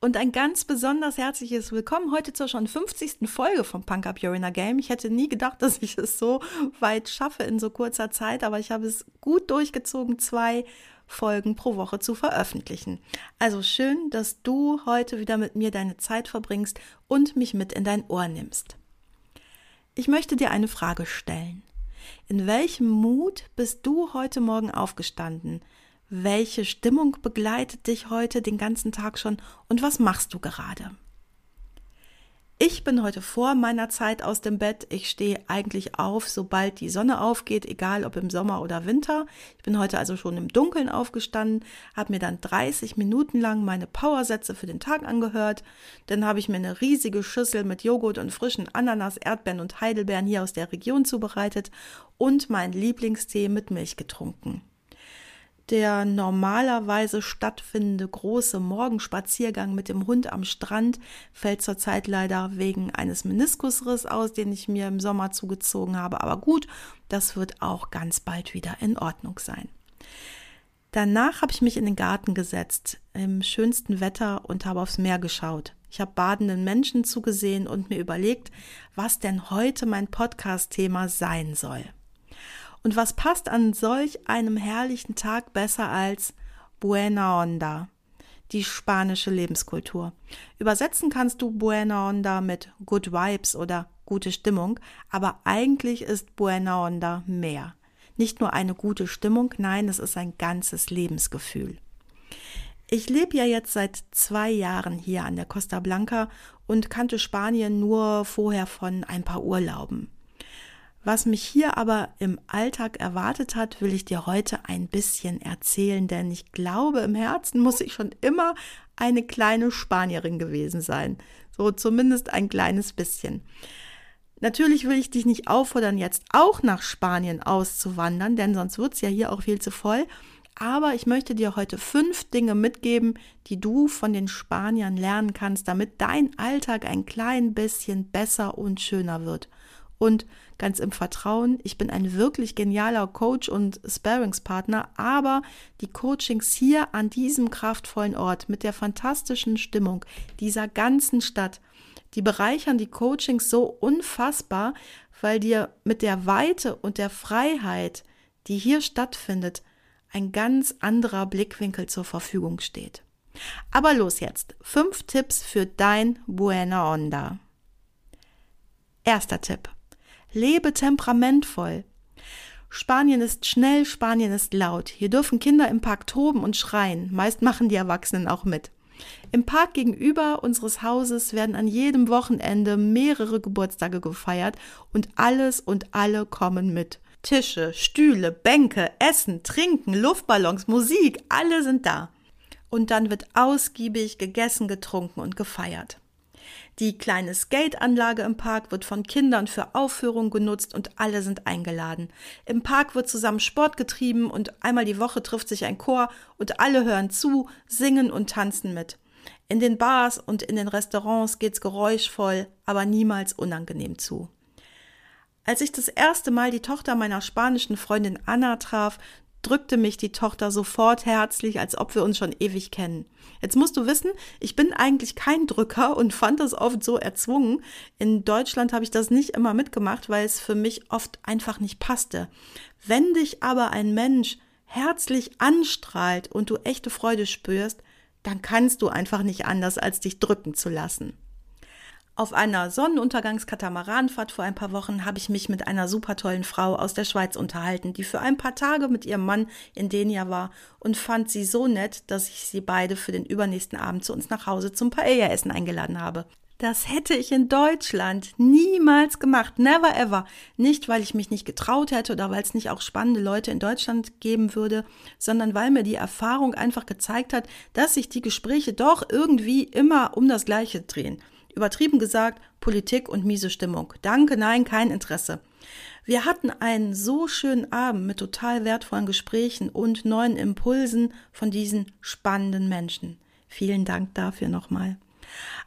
und ein ganz besonders herzliches Willkommen heute zur schon 50. Folge vom Punk Up Your Inner Game. Ich hätte nie gedacht, dass ich es so weit schaffe in so kurzer Zeit, aber ich habe es gut durchgezogen, zwei Folgen pro Woche zu veröffentlichen. Also schön, dass du heute wieder mit mir deine Zeit verbringst und mich mit in dein Ohr nimmst. Ich möchte dir eine Frage stellen. In welchem Mut bist du heute Morgen aufgestanden? Welche Stimmung begleitet dich heute den ganzen Tag schon und was machst du gerade? Ich bin heute vor meiner Zeit aus dem Bett. Ich stehe eigentlich auf, sobald die Sonne aufgeht, egal ob im Sommer oder Winter. Ich bin heute also schon im Dunkeln aufgestanden, habe mir dann 30 Minuten lang meine Powersätze für den Tag angehört. Dann habe ich mir eine riesige Schüssel mit Joghurt und frischen Ananas, Erdbeeren und Heidelbeeren hier aus der Region zubereitet und meinen Lieblingstee mit Milch getrunken der normalerweise stattfindende große Morgenspaziergang mit dem Hund am Strand fällt zurzeit leider wegen eines Meniskusriss aus, den ich mir im Sommer zugezogen habe. Aber gut, das wird auch ganz bald wieder in Ordnung sein. Danach habe ich mich in den Garten gesetzt, im schönsten Wetter und habe aufs Meer geschaut. Ich habe badenden Menschen zugesehen und mir überlegt, was denn heute mein Podcast-Thema sein soll. Und was passt an solch einem herrlichen Tag besser als Buena Onda, die spanische Lebenskultur. Übersetzen kannst du Buena Onda mit Good Vibes oder gute Stimmung, aber eigentlich ist Buena Onda mehr. Nicht nur eine gute Stimmung, nein, es ist ein ganzes Lebensgefühl. Ich lebe ja jetzt seit zwei Jahren hier an der Costa Blanca und kannte Spanien nur vorher von ein paar Urlauben. Was mich hier aber im Alltag erwartet hat, will ich dir heute ein bisschen erzählen, denn ich glaube, im Herzen muss ich schon immer eine kleine Spanierin gewesen sein. So zumindest ein kleines bisschen. Natürlich will ich dich nicht auffordern, jetzt auch nach Spanien auszuwandern, denn sonst wird es ja hier auch viel zu voll. Aber ich möchte dir heute fünf Dinge mitgeben, die du von den Spaniern lernen kannst, damit dein Alltag ein klein bisschen besser und schöner wird. Und ganz im Vertrauen. Ich bin ein wirklich genialer Coach und Sparingspartner, aber die Coachings hier an diesem kraftvollen Ort mit der fantastischen Stimmung dieser ganzen Stadt, die bereichern die Coachings so unfassbar, weil dir mit der Weite und der Freiheit, die hier stattfindet, ein ganz anderer Blickwinkel zur Verfügung steht. Aber los jetzt. Fünf Tipps für dein Buena Onda. Erster Tipp. Lebe temperamentvoll. Spanien ist schnell, Spanien ist laut. Hier dürfen Kinder im Park toben und schreien. Meist machen die Erwachsenen auch mit. Im Park gegenüber unseres Hauses werden an jedem Wochenende mehrere Geburtstage gefeiert und alles und alle kommen mit. Tische, Stühle, Bänke, Essen, Trinken, Luftballons, Musik, alle sind da. Und dann wird ausgiebig gegessen, getrunken und gefeiert. Die kleine Skateanlage im Park wird von Kindern für Aufführungen genutzt und alle sind eingeladen. Im Park wird zusammen Sport getrieben und einmal die Woche trifft sich ein Chor und alle hören zu, singen und tanzen mit. In den Bars und in den Restaurants geht's geräuschvoll, aber niemals unangenehm zu. Als ich das erste Mal die Tochter meiner spanischen Freundin Anna traf, drückte mich die Tochter sofort herzlich, als ob wir uns schon ewig kennen. Jetzt musst du wissen, ich bin eigentlich kein Drücker und fand das oft so erzwungen. In Deutschland habe ich das nicht immer mitgemacht, weil es für mich oft einfach nicht passte. Wenn dich aber ein Mensch herzlich anstrahlt und du echte Freude spürst, dann kannst du einfach nicht anders, als dich drücken zu lassen. Auf einer Sonnenuntergangskatamaranfahrt vor ein paar Wochen habe ich mich mit einer super tollen Frau aus der Schweiz unterhalten, die für ein paar Tage mit ihrem Mann in Denia war und fand sie so nett, dass ich sie beide für den übernächsten Abend zu uns nach Hause zum Paella-Essen eingeladen habe. Das hätte ich in Deutschland niemals gemacht, never ever. Nicht, weil ich mich nicht getraut hätte oder weil es nicht auch spannende Leute in Deutschland geben würde, sondern weil mir die Erfahrung einfach gezeigt hat, dass sich die Gespräche doch irgendwie immer um das Gleiche drehen übertrieben gesagt, Politik und miese Stimmung. Danke, nein, kein Interesse. Wir hatten einen so schönen Abend mit total wertvollen Gesprächen und neuen Impulsen von diesen spannenden Menschen. Vielen Dank dafür nochmal.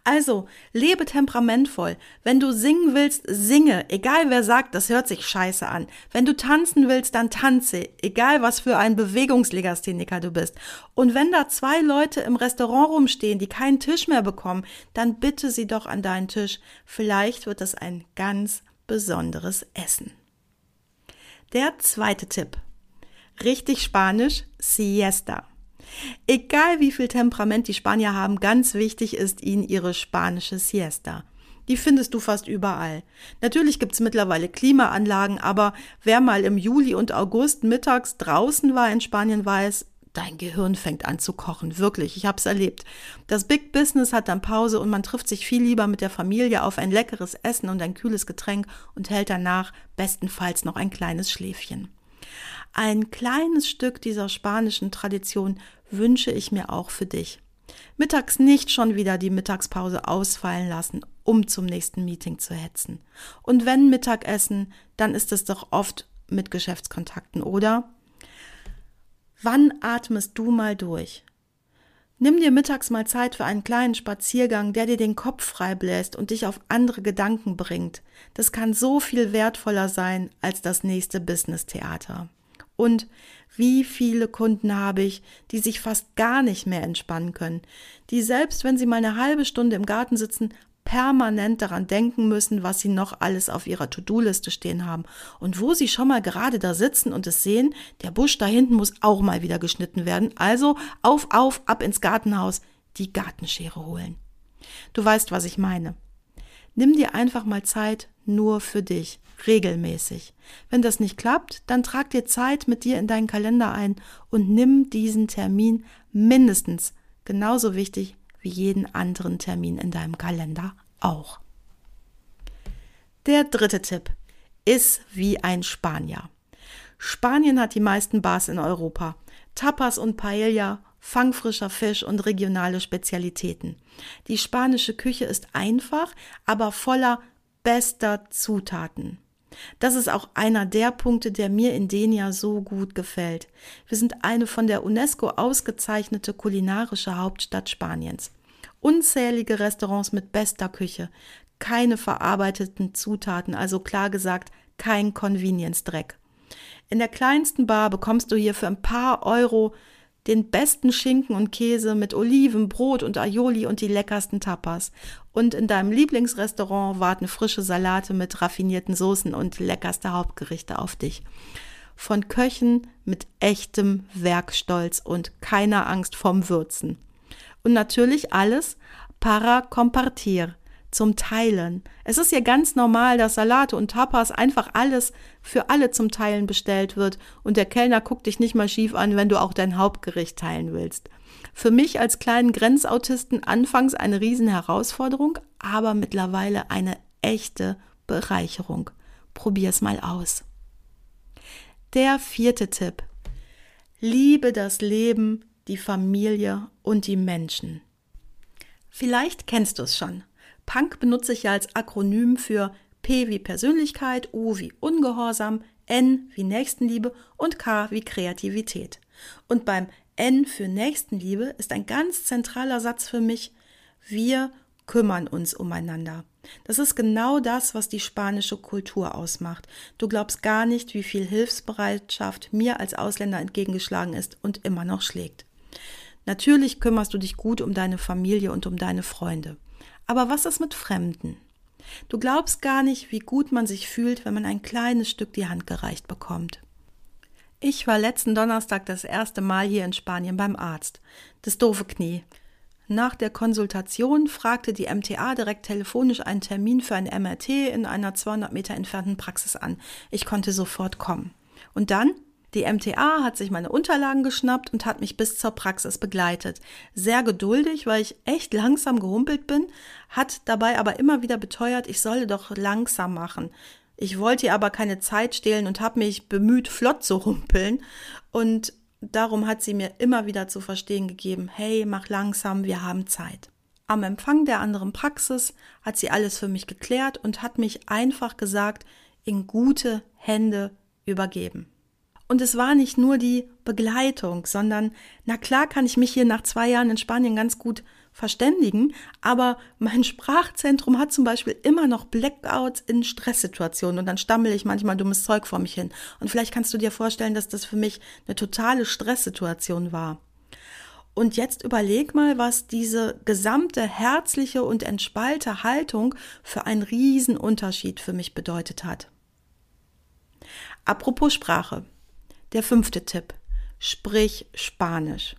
Also, lebe temperamentvoll. Wenn du singen willst, singe, egal wer sagt, das hört sich scheiße an. Wenn du tanzen willst, dann tanze, egal was für ein Bewegungslegastheniker du bist. Und wenn da zwei Leute im Restaurant rumstehen, die keinen Tisch mehr bekommen, dann bitte sie doch an deinen Tisch. Vielleicht wird es ein ganz besonderes Essen. Der zweite Tipp. Richtig Spanisch, Siesta. Egal wie viel Temperament die Spanier haben, ganz wichtig ist ihnen ihre spanische Siesta. Die findest du fast überall. Natürlich gibt's mittlerweile Klimaanlagen, aber wer mal im Juli und August mittags draußen war in Spanien weiß, dein Gehirn fängt an zu kochen. Wirklich, ich hab's erlebt. Das Big Business hat dann Pause und man trifft sich viel lieber mit der Familie auf ein leckeres Essen und ein kühles Getränk und hält danach bestenfalls noch ein kleines Schläfchen. Ein kleines Stück dieser spanischen Tradition wünsche ich mir auch für dich. Mittags nicht schon wieder die Mittagspause ausfallen lassen, um zum nächsten Meeting zu hetzen. Und wenn Mittagessen, dann ist es doch oft mit Geschäftskontakten, oder? Wann atmest du mal durch? Nimm dir mittags mal Zeit für einen kleinen Spaziergang, der dir den Kopf frei bläst und dich auf andere Gedanken bringt. Das kann so viel wertvoller sein als das nächste Business-Theater. Und wie viele Kunden habe ich, die sich fast gar nicht mehr entspannen können, die selbst wenn sie mal eine halbe Stunde im Garten sitzen, permanent daran denken müssen, was sie noch alles auf ihrer To-Do-Liste stehen haben. Und wo sie schon mal gerade da sitzen und es sehen, der Busch da hinten muss auch mal wieder geschnitten werden. Also auf, auf, ab ins Gartenhaus, die Gartenschere holen. Du weißt, was ich meine. Nimm dir einfach mal Zeit nur für dich regelmäßig. Wenn das nicht klappt, dann trag dir Zeit mit dir in deinen Kalender ein und nimm diesen Termin mindestens genauso wichtig wie jeden anderen Termin in deinem Kalender auch. Der dritte Tipp ist wie ein Spanier. Spanien hat die meisten Bars in Europa. Tapas und Paella, fangfrischer Fisch und regionale Spezialitäten. Die spanische Küche ist einfach, aber voller bester Zutaten. Das ist auch einer der Punkte, der mir in Denia so gut gefällt. Wir sind eine von der UNESCO ausgezeichnete kulinarische Hauptstadt Spaniens. Unzählige Restaurants mit bester Küche, keine verarbeiteten Zutaten, also klar gesagt, kein Convenience-Dreck. In der kleinsten Bar bekommst du hier für ein paar Euro den besten Schinken und Käse mit Oliven, Brot und Aioli und die leckersten Tapas. Und in deinem Lieblingsrestaurant warten frische Salate mit raffinierten Soßen und leckerste Hauptgerichte auf dich. Von Köchen mit echtem Werkstolz und keiner Angst vom Würzen. Und natürlich alles para compartir, zum Teilen. Es ist ja ganz normal, dass Salate und Tapas einfach alles für alle zum Teilen bestellt wird und der Kellner guckt dich nicht mal schief an, wenn du auch dein Hauptgericht teilen willst. Für mich als kleinen Grenzautisten anfangs eine Riesenherausforderung, aber mittlerweile eine echte Bereicherung. Probier's mal aus. Der vierte Tipp. Liebe das Leben, die Familie und die Menschen. Vielleicht kennst du es schon. Punk benutze ich ja als Akronym für P wie Persönlichkeit, U wie Ungehorsam, N wie Nächstenliebe und K wie Kreativität. Und beim N für Nächstenliebe ist ein ganz zentraler Satz für mich, wir kümmern uns umeinander. Das ist genau das, was die spanische Kultur ausmacht. Du glaubst gar nicht, wie viel Hilfsbereitschaft mir als Ausländer entgegengeschlagen ist und immer noch schlägt. Natürlich kümmerst du dich gut um deine Familie und um deine Freunde. Aber was ist mit Fremden? Du glaubst gar nicht, wie gut man sich fühlt, wenn man ein kleines Stück die Hand gereicht bekommt. Ich war letzten Donnerstag das erste Mal hier in Spanien beim Arzt. Das doofe Knie. Nach der Konsultation fragte die MTA direkt telefonisch einen Termin für ein MRT in einer 200 Meter entfernten Praxis an. Ich konnte sofort kommen. Und dann die MTA hat sich meine Unterlagen geschnappt und hat mich bis zur Praxis begleitet. Sehr geduldig, weil ich echt langsam gehumpelt bin, hat dabei aber immer wieder beteuert, ich solle doch langsam machen. Ich wollte ihr aber keine Zeit stehlen und habe mich bemüht, flott zu humpeln. Und darum hat sie mir immer wieder zu verstehen gegeben, hey, mach langsam, wir haben Zeit. Am Empfang der anderen Praxis hat sie alles für mich geklärt und hat mich einfach gesagt, in gute Hände übergeben. Und es war nicht nur die Begleitung, sondern na klar kann ich mich hier nach zwei Jahren in Spanien ganz gut verständigen, aber mein Sprachzentrum hat zum Beispiel immer noch Blackouts in Stresssituationen und dann stammel ich manchmal dummes Zeug vor mich hin. Und vielleicht kannst du dir vorstellen, dass das für mich eine totale Stresssituation war. Und jetzt überleg mal, was diese gesamte herzliche und entspannte Haltung für einen Riesenunterschied für mich bedeutet hat. Apropos Sprache. Der fünfte Tipp. Sprich Spanisch.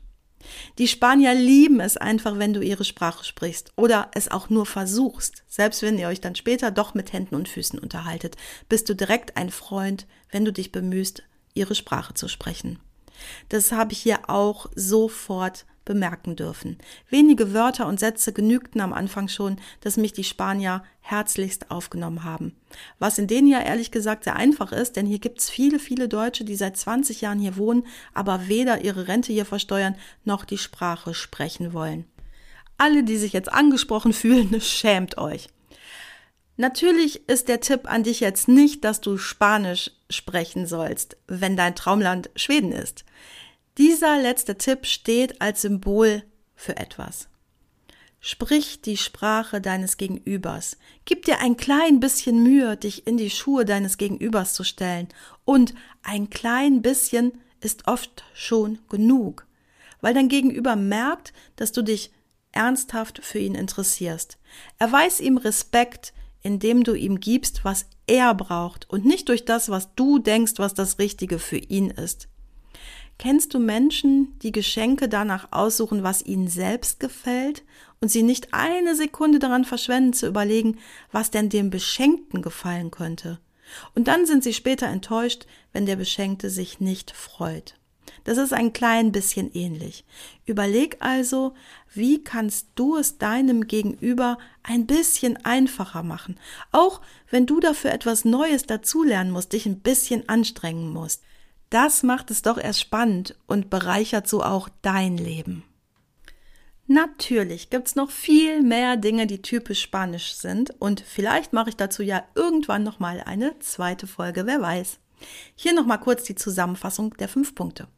Die Spanier lieben es einfach, wenn du ihre Sprache sprichst oder es auch nur versuchst. Selbst wenn ihr euch dann später doch mit Händen und Füßen unterhaltet, bist du direkt ein Freund, wenn du dich bemühst, ihre Sprache zu sprechen. Das habe ich hier auch sofort bemerken dürfen. Wenige Wörter und Sätze genügten am Anfang schon, dass mich die Spanier herzlichst aufgenommen haben. Was in denen ja ehrlich gesagt sehr einfach ist, denn hier gibt's viele, viele Deutsche, die seit 20 Jahren hier wohnen, aber weder ihre Rente hier versteuern noch die Sprache sprechen wollen. Alle, die sich jetzt angesprochen fühlen, schämt euch. Natürlich ist der Tipp an dich jetzt nicht, dass du Spanisch sprechen sollst, wenn dein Traumland Schweden ist. Dieser letzte Tipp steht als Symbol für etwas. Sprich die Sprache deines Gegenübers. Gib dir ein klein bisschen Mühe, dich in die Schuhe deines Gegenübers zu stellen. Und ein klein bisschen ist oft schon genug, weil dein Gegenüber merkt, dass du dich ernsthaft für ihn interessierst. Erweis ihm Respekt, indem du ihm gibst, was er braucht und nicht durch das, was du denkst, was das Richtige für ihn ist. Kennst du Menschen, die Geschenke danach aussuchen, was ihnen selbst gefällt und sie nicht eine Sekunde daran verschwenden zu überlegen, was denn dem Beschenkten gefallen könnte? Und dann sind sie später enttäuscht, wenn der Beschenkte sich nicht freut. Das ist ein klein bisschen ähnlich. Überleg also, wie kannst du es deinem Gegenüber ein bisschen einfacher machen, auch wenn du dafür etwas Neues dazulernen musst, dich ein bisschen anstrengen musst. Das macht es doch erst spannend und bereichert so auch dein Leben. Natürlich gibt's noch viel mehr Dinge, die typisch spanisch sind und vielleicht mache ich dazu ja irgendwann noch mal eine zweite Folge, wer weiß. Hier noch mal kurz die Zusammenfassung der fünf Punkte.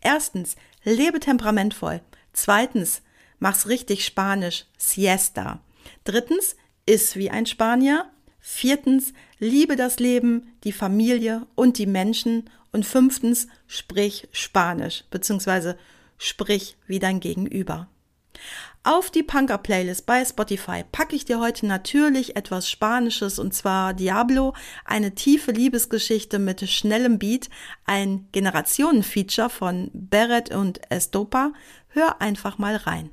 Erstens, lebe temperamentvoll. Zweitens, mach's richtig spanisch, siesta. Drittens, iss wie ein Spanier. Viertens, liebe das Leben, die Familie und die Menschen. Und fünftens, sprich Spanisch, beziehungsweise sprich wie dein Gegenüber. Auf die Punker-Playlist bei Spotify packe ich dir heute natürlich etwas Spanisches und zwar Diablo, eine tiefe Liebesgeschichte mit schnellem Beat, ein Generationen-Feature von Beret und Estopa. Hör einfach mal rein.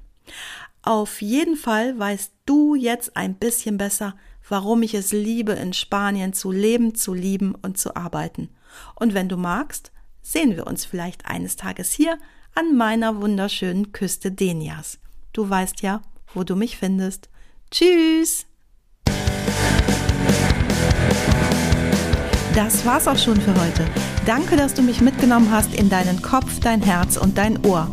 Auf jeden Fall weißt du jetzt ein bisschen besser, warum ich es liebe, in Spanien zu leben, zu lieben und zu arbeiten. Und wenn du magst, sehen wir uns vielleicht eines Tages hier an meiner wunderschönen Küste Denias. Du weißt ja, wo du mich findest. Tschüss! Das war's auch schon für heute. Danke, dass du mich mitgenommen hast in deinen Kopf, dein Herz und dein Ohr.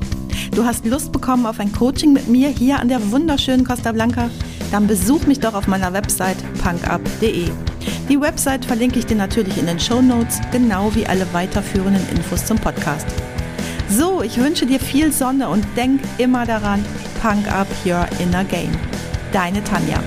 Du hast Lust bekommen auf ein Coaching mit mir hier an der wunderschönen Costa Blanca? Dann besuch mich doch auf meiner Website punkup.de. Die Website verlinke ich dir natürlich in den Show Notes, genau wie alle weiterführenden Infos zum Podcast. So, ich wünsche dir viel Sonne und denk immer daran, Punk Up Your Inner Game. Deine Tanja.